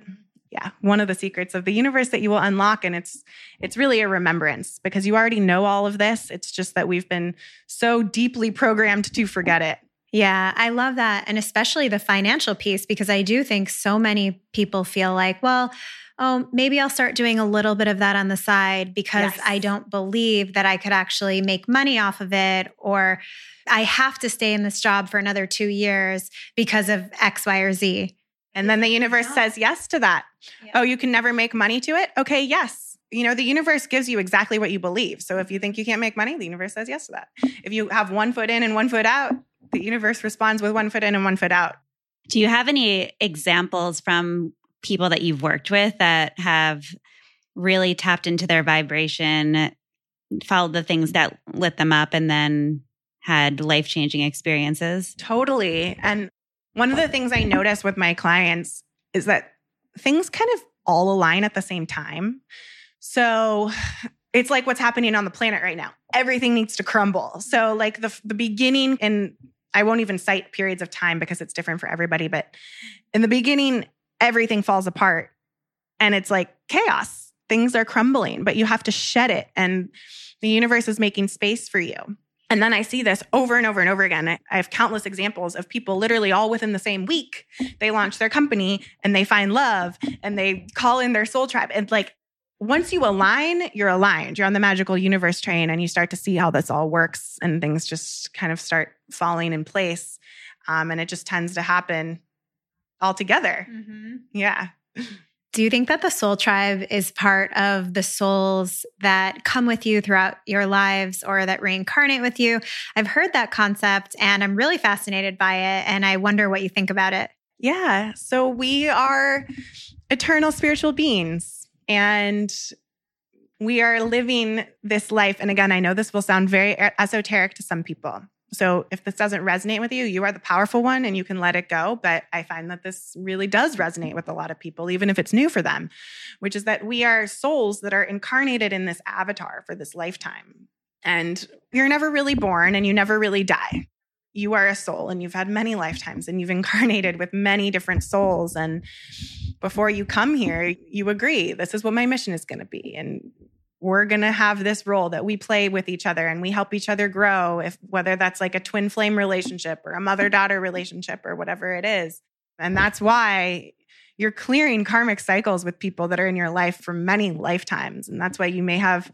yeah one of the secrets of the universe that you will unlock and it's it's really a remembrance because you already know all of this it's just that we've been so deeply programmed to forget it yeah, I love that. And especially the financial piece, because I do think so many people feel like, well, oh, maybe I'll start doing a little bit of that on the side because yes. I don't believe that I could actually make money off of it, or I have to stay in this job for another two years because of X, Y, or Z. And then the universe yeah. says yes to that. Yeah. Oh, you can never make money to it? Okay, yes. You know, the universe gives you exactly what you believe. So if you think you can't make money, the universe says yes to that. If you have one foot in and one foot out, the universe responds with one foot in and one foot out. Do you have any examples from people that you've worked with that have really tapped into their vibration, followed the things that lit them up, and then had life changing experiences? Totally. And one of the things I notice with my clients is that things kind of all align at the same time. So it's like what's happening on the planet right now. Everything needs to crumble. So like the the beginning and I won't even cite periods of time because it's different for everybody, but in the beginning everything falls apart and it's like chaos. Things are crumbling, but you have to shed it and the universe is making space for you. And then I see this over and over and over again. I have countless examples of people literally all within the same week. They launch their company and they find love and they call in their soul tribe. And like once you align, you're aligned. You're on the magical universe train and you start to see how this all works and things just kind of start falling in place. Um, and it just tends to happen all together. Mm-hmm. Yeah. [laughs] Do you think that the soul tribe is part of the souls that come with you throughout your lives or that reincarnate with you? I've heard that concept and I'm really fascinated by it. And I wonder what you think about it. Yeah. So we are eternal spiritual beings and we are living this life. And again, I know this will sound very esoteric to some people. So if this doesn't resonate with you, you are the powerful one and you can let it go. But I find that this really does resonate with a lot of people, even if it's new for them, which is that we are souls that are incarnated in this avatar for this lifetime. And you're never really born and you never really die. You are a soul and you've had many lifetimes and you've [laughs] incarnated with many different souls. And before you come here, you agree this is what my mission is going to be. And we're going to have this role that we play with each other and we help each other grow if whether that's like a twin flame relationship or a mother daughter relationship or whatever it is and that's why you're clearing karmic cycles with people that are in your life for many lifetimes and that's why you may have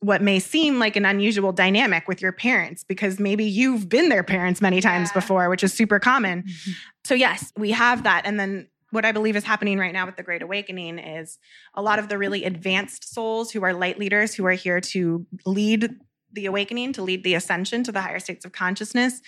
what may seem like an unusual dynamic with your parents because maybe you've been their parents many times yeah. before which is super common mm-hmm. so yes we have that and then what I believe is happening right now with the Great Awakening is a lot of the really advanced souls who are light leaders who are here to lead the awakening, to lead the ascension to the higher states of consciousness.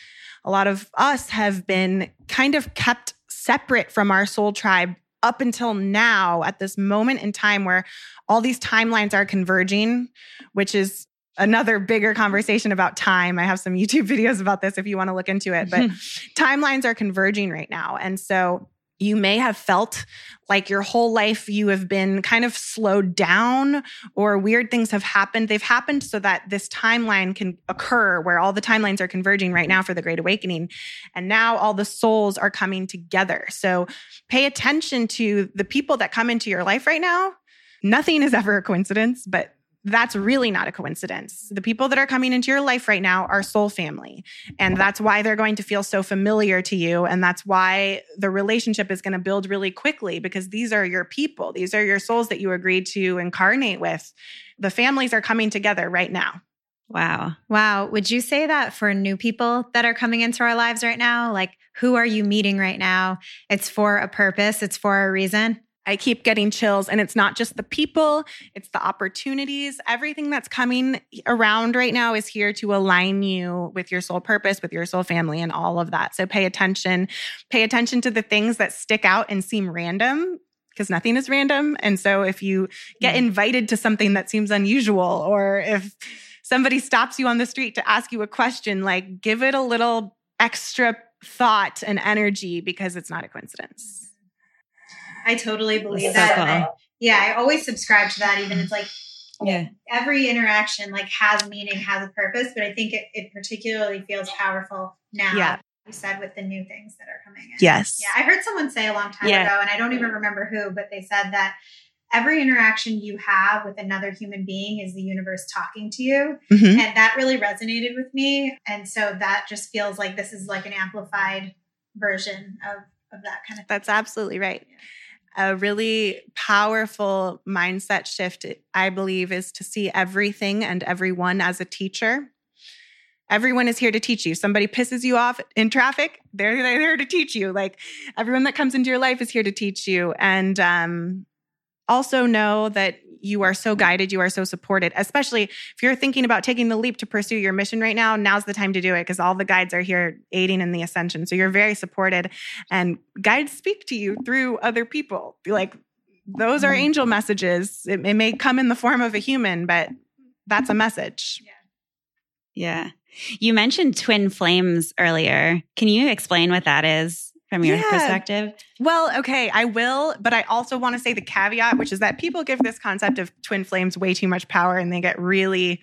A lot of us have been kind of kept separate from our soul tribe up until now at this moment in time where all these timelines are converging, which is another bigger conversation about time. I have some YouTube [laughs] videos about this if you want to look into it, but [laughs] timelines are converging right now. And so you may have felt like your whole life you have been kind of slowed down or weird things have happened. They've happened so that this timeline can occur where all the timelines are converging right now for the Great Awakening. And now all the souls are coming together. So pay attention to the people that come into your life right now. Nothing is ever a coincidence, but that's really not a coincidence. The people that are coming into your life right now are soul family. And that's why they're going to feel so familiar to you. And that's why the relationship is going to build really quickly because these are your people. These are your souls that you agreed to incarnate with. The families are coming together right now. Wow. Wow. Would you say that for new people that are coming into our lives right now? Like, who are you meeting right now? It's for a purpose, it's for a reason. I keep getting chills. And it's not just the people, it's the opportunities. Everything that's coming around right now is here to align you with your soul purpose, with your soul family, and all of that. So pay attention. Pay attention to the things that stick out and seem random because nothing is random. And so if you get mm. invited to something that seems unusual, or if somebody stops you on the street to ask you a question, like give it a little extra thought and energy because it's not a coincidence. I totally believe that. Cool. I, yeah, I always subscribe to that. Even it's like yeah, every interaction like has meaning, has a purpose. But I think it, it particularly feels powerful now. Yeah. You said with the new things that are coming in. Yes. Yeah, I heard someone say a long time yeah. ago, and I don't even remember who, but they said that every interaction you have with another human being is the universe talking to you. Mm-hmm. And that really resonated with me. And so that just feels like this is like an amplified version of, of that kind of thing. That's absolutely right. Yeah a really powerful mindset shift, I believe, is to see everything and everyone as a teacher. Everyone is here to teach you. Somebody pisses you off in traffic, they're, they're there to teach you. Like everyone that comes into your life is here to teach you. And um, also know that you are so guided, you are so supported, especially if you're thinking about taking the leap to pursue your mission right now. Now's the time to do it because all the guides are here aiding in the ascension. So you're very supported, and guides speak to you through other people. Like those are angel messages. It, it may come in the form of a human, but that's a message. Yeah. Yeah. You mentioned twin flames earlier. Can you explain what that is? From your yeah. perspective? Well, okay, I will, but I also want to say the caveat, which is that people give this concept of twin flames way too much power and they get really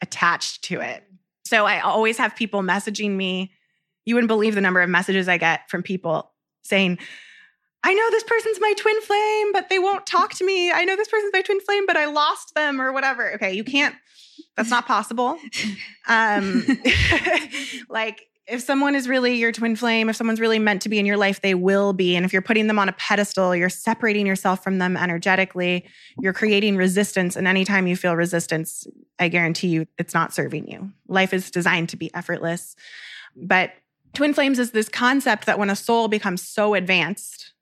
attached to it. So I always have people messaging me. You wouldn't believe the number of messages I get from people saying, I know this person's my twin flame, but they won't talk to me. I know this person's my twin flame, but I lost them or whatever. Okay, you can't, that's not possible. [laughs] Um, [laughs] [laughs] like, if someone is really your twin flame, if someone's really meant to be in your life, they will be. And if you're putting them on a pedestal, you're separating yourself from them energetically. You're creating resistance. And anytime you feel resistance, I guarantee you it's not serving you. Life is designed to be effortless. But twin flames is this concept that when a soul becomes so advanced,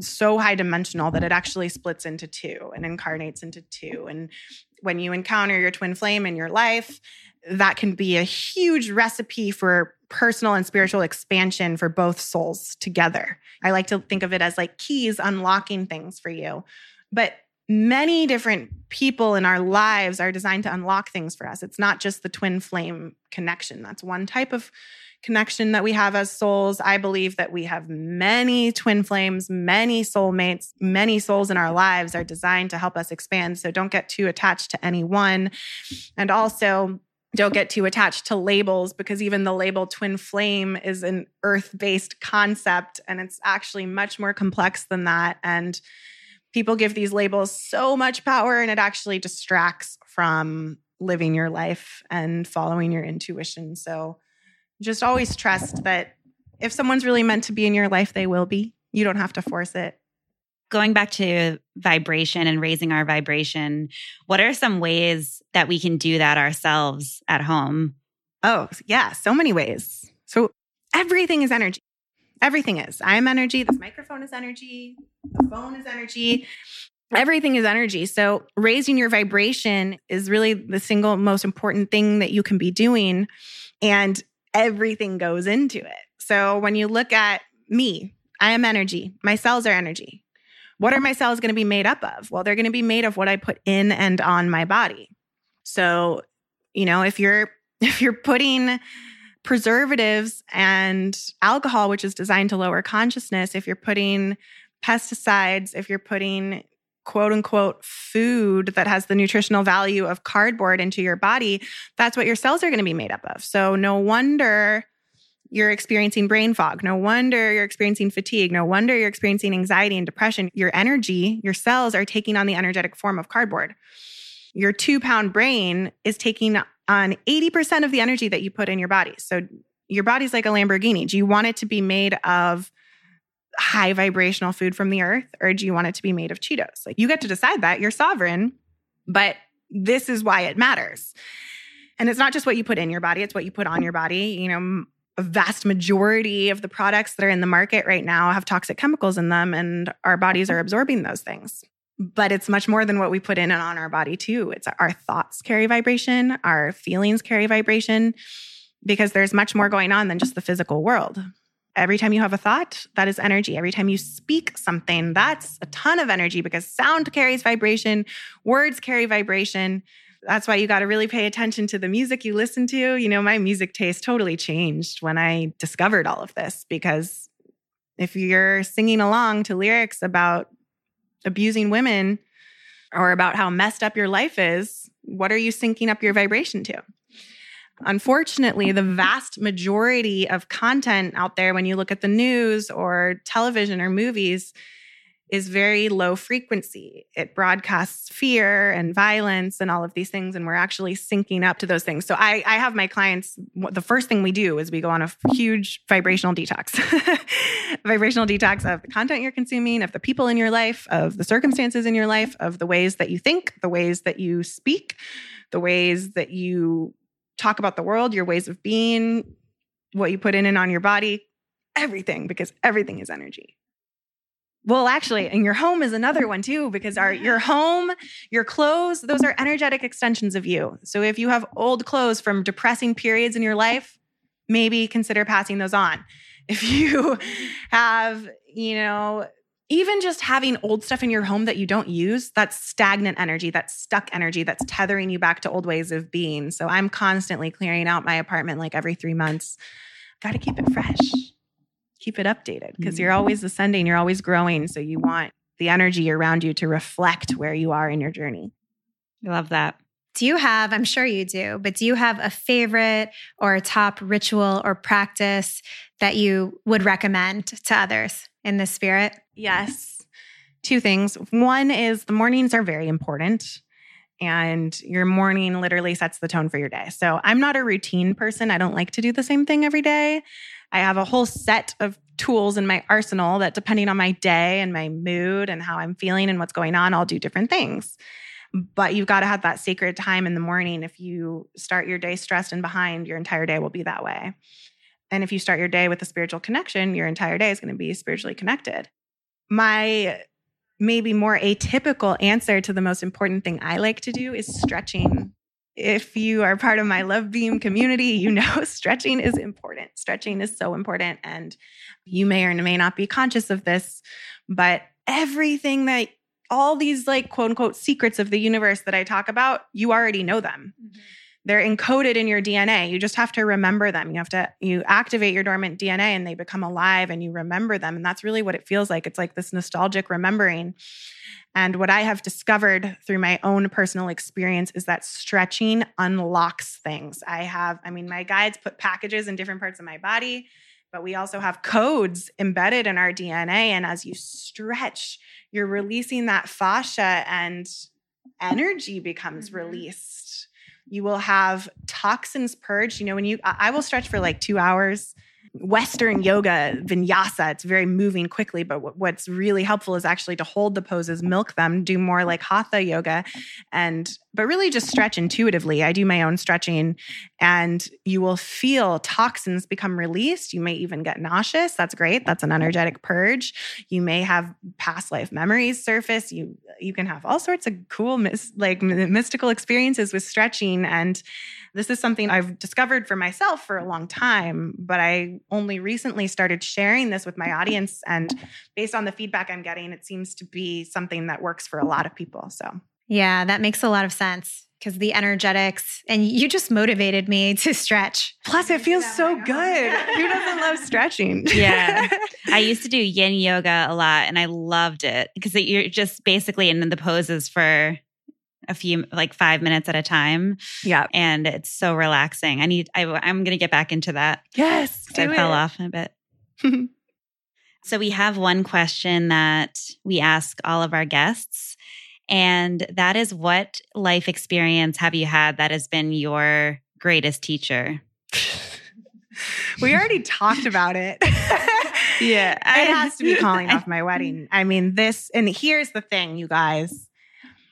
so high dimensional that it actually splits into two and incarnates into two. And when you encounter your twin flame in your life, that can be a huge recipe for personal and spiritual expansion for both souls together. I like to think of it as like keys unlocking things for you. But many different people in our lives are designed to unlock things for us. It's not just the twin flame connection. That's one type of connection that we have as souls. I believe that we have many twin flames, many soulmates, many souls in our lives are designed to help us expand. So don't get too attached to any one. And also, don't get too attached to labels because even the label twin flame is an earth based concept and it's actually much more complex than that. And people give these labels so much power and it actually distracts from living your life and following your intuition. So just always trust that if someone's really meant to be in your life, they will be. You don't have to force it. Going back to vibration and raising our vibration, what are some ways that we can do that ourselves at home? Oh, yeah, so many ways. So everything is energy. Everything is. I am energy. This microphone is energy. The phone is energy. Everything is energy. So raising your vibration is really the single most important thing that you can be doing. And everything goes into it. So when you look at me, I am energy. My cells are energy. What are my cells going to be made up of? Well, they're going to be made of what I put in and on my body. So, you know, if you're [laughs] if you're putting preservatives and alcohol which is designed to lower consciousness, if you're putting pesticides, if you're putting quote unquote food that has the nutritional value of cardboard into your body, that's what your cells are going to be made up of. So no wonder you're experiencing brain fog. No wonder you're experiencing fatigue. No wonder you're experiencing anxiety and depression. Your energy, your cells are taking on the energetic form of cardboard. Your two pound brain is taking on 80% of the energy that you put in your body. So your body's like a Lamborghini. Do you want it to be made of high vibrational food from the earth or do you want it to be made of Cheetos? Like you get to decide that. You're sovereign, but this is why it matters. And it's not just what you put in your body, it's what you put on your body. You know, a vast majority of the products that are in the market right now have toxic chemicals in them and our bodies are mm-hmm. absorbing those things. But it's much more than what we put in and on our body too. It's our thoughts carry vibration, our feelings carry vibration because there's much more going on than just the physical world. Every time you have a thought, that is energy. Every time you speak something, that's a ton of energy because sound carries vibration, words carry vibration. That's why you got to really pay attention to the music you listen to. You know, my music taste totally changed when I discovered all of this because if you're singing along to lyrics about abusing women or about how messed up your life is, what are you syncing up your vibration to? Unfortunately, the vast majority of content out there, when you look at the news or television or movies, is very low frequency. It broadcasts fear and violence and all of these things, and we're actually syncing up to those things. So I, I have my clients. The first thing we do is we go on a huge vibrational detox, [laughs] vibrational detox of the content you're consuming, of the people in your life, of the circumstances in your life, of the ways that you think, the ways that you speak, the ways that you talk about the world, your ways of being, what you put in and on your body, everything, because everything is energy. Well, actually, and your home is another one too, because our your home, your clothes, those are energetic extensions of you. So if you have old clothes from depressing periods in your life, maybe consider passing those on. [laughs] If you have, you know, even just having old stuff in your home that you don't use, that's stagnant energy, that's stuck energy, that's tethering you back to old ways of being. So I'm constantly clearing out my apartment like every three months. Got to keep it fresh, keep it updated because mm-hmm. you're always ascending, you're always growing. So you want the energy around you to reflect where you are in your journey. I love that. Do you have, I'm sure you do, but do you have a favorite or a top ritual or practice that you would recommend to others in the spirit? Yes. Two things. One is the mornings are very important and your morning literally sets the tone for your day. So I'm not a routine person. I don't like to do the same thing every day. I have a whole set of tools in my arsenal that, depending on my day and my mood and how I'm feeling and what's going on, I'll do different things. But you've got to have that sacred time in the morning. If you start your day stressed and behind, your entire day will be that way. And if you start your day with a spiritual connection, your entire day is going to be spiritually connected. My maybe more atypical answer to the most important thing I like to do is stretching. If you are part of my Love Beam community, you know [laughs] stretching is important. Stretching is so important. And you may or may not be conscious of this, but everything that all these like quote unquote secrets of the universe that I talk about, you already know them. Mm-hmm. They're encoded in your DNA. You just have to remember them. You have to you activate your dormant DNA and they become alive and you remember them and that's really what it feels like. It's like this nostalgic remembering. And what I have discovered through my own personal experience is that stretching unlocks things. I have I mean my guides put packages in different parts of my body but we also have codes embedded in our DNA. And as you stretch, you're releasing that fascia and energy becomes mm-hmm. released. You will have toxins purged. You know, when you, I will stretch for like two hours Western yoga, vinyasa, it's very moving quickly. But what's really helpful is actually to hold the poses, milk them, do more like hatha yoga, and but really just stretch intuitively. I do my own stretching, and you will feel toxins become released. You may even get nauseous. That's great. That's an energetic purge. You may have past life memories surface. You you can have all sorts of cool, like mystical experiences with stretching and this is something I've discovered for myself for a long time, but I only recently started sharing this with my audience. And based on the feedback I'm getting, it seems to be something that works for a lot of people. So, yeah, that makes a lot of sense because the energetics and you just motivated me [laughs] to stretch. Plus, it feels so good. Who doesn't love [laughs] stretching? Yeah. [laughs] I used to do yin yoga a lot and I loved it because you're just basically in the poses for a few like five minutes at a time. Yeah. And it's so relaxing. I need, I, I'm going to get back into that. Yes. I it. fell off a bit. [laughs] so we have one question that we ask all of our guests. And that is what life experience have you had that has been your greatest teacher? [laughs] we already talked about it. [laughs] yeah. It has to be calling off my wedding. I mean, this, and here's the thing, you guys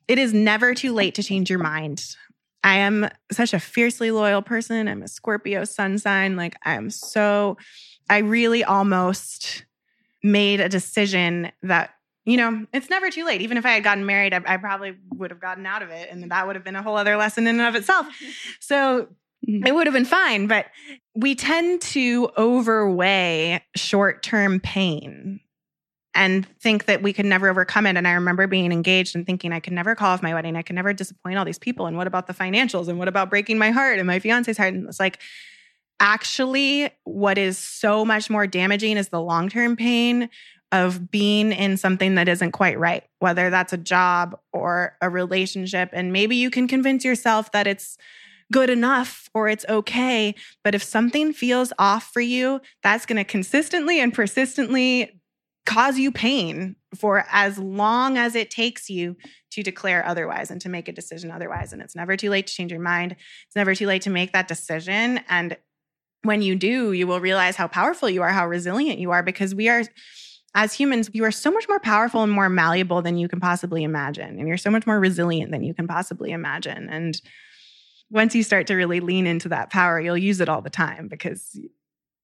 it is never too late to change your mind. I am such a fiercely loyal person. I'm a Scorpio sun sign. Like, I'm so, I really almost made a decision that, you know, it's never too late. Even if I had gotten married, I, I probably would have gotten out of it. And that would have been a whole other lesson in and of itself. [laughs] So mm-hmm. it would have been fine. But we tend to overweigh short term pain and think that we could never overcome it. And I remember being engaged and thinking I could never call off my wedding. I could never disappoint all these people. And what about the financials? And what about breaking my heart and my fiance's heart? And it's like, actually, what is so much more damaging is the long term pain of being in something that isn't quite right, whether that's a job or a relationship. And maybe you can convince yourself that it's good enough or it's okay. But if something feels off for you, that's going to consistently and persistently cause you pain for as long as it takes you to declare otherwise and to make a decision otherwise. And it's never too late to change your mind. It's never too late to make that decision. And when you do, you will realize how powerful you are, how resilient you are, because we are, as humans, you are so much more powerful and more malleable than you can possibly imagine. And you're so much more resilient than you can possibly imagine. And once you start to really lean into that power, you'll use it all the time because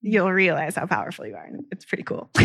you'll realize how powerful you are. And it's pretty cool. [laughs] [laughs]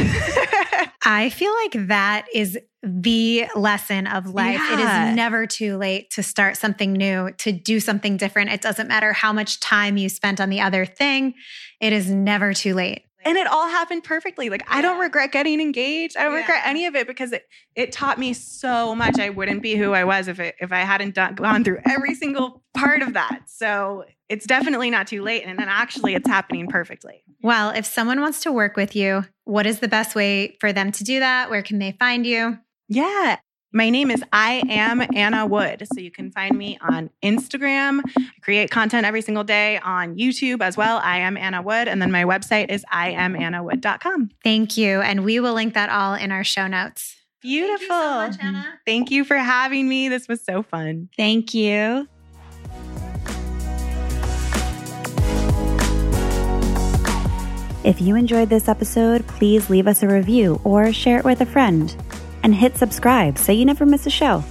I feel like that is the lesson of life. Yeah. It is never too late to start something new, to do something different. It doesn't matter how much time you spent on the other thing, it is never too late and it all happened perfectly. Like yeah. I don't regret getting engaged. I don't yeah. regret any of it because it it taught me so much. I wouldn't be who I was if it if I hadn't done, gone through every single part of that. So it's definitely not too late, and then actually it's happening perfectly. Well, if someone wants to work with you, what is the best way for them to do that? Where can they find you? Yeah, my name is I am Anna Wood. So you can find me on Instagram. I create content every single day on YouTube as well. I am Anna Wood. And then my website is iamannawood.com. Thank you. And we will link that all in our show notes. Beautiful. Thank you, so much, Thank you for having me. This was so fun. Thank you. If you enjoyed this episode, please leave us a review or share it with a friend and hit subscribe so you never miss a show.